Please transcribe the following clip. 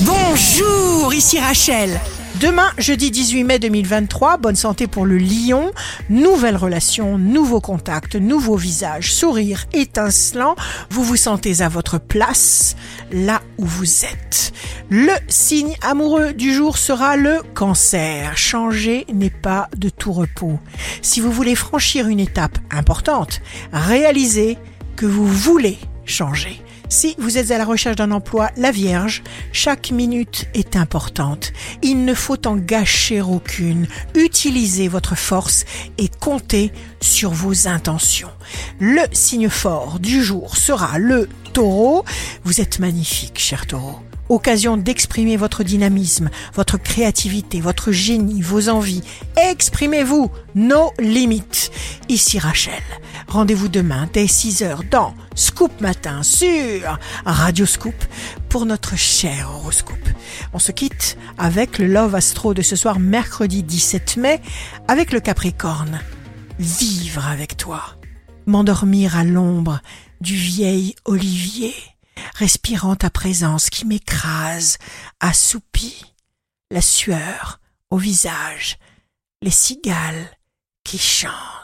Bonjour, ici Rachel. Demain, jeudi 18 mai 2023, bonne santé pour le lion, nouvelles relations, nouveaux contacts, nouveaux visages, sourire étincelant, vous vous sentez à votre place, là où vous êtes. Le signe amoureux du jour sera le cancer. Changer n'est pas de tout repos. Si vous voulez franchir une étape importante, réalisez que vous voulez changer. Si vous êtes à la recherche d'un emploi, la Vierge, chaque minute est importante. Il ne faut en gâcher aucune. Utilisez votre force et comptez sur vos intentions. Le signe fort du jour sera le taureau. Vous êtes magnifique, cher taureau occasion d'exprimer votre dynamisme, votre créativité, votre génie, vos envies. Exprimez-vous, nos limites. Ici Rachel. Rendez-vous demain dès 6h dans Scoop Matin sur Radio Scoop pour notre cher horoscope. On se quitte avec le Love Astro de ce soir mercredi 17 mai avec le Capricorne. Vivre avec toi. M'endormir à l'ombre du vieil olivier respirant ta présence qui m'écrase, assoupie, la sueur au visage, les cigales qui chantent.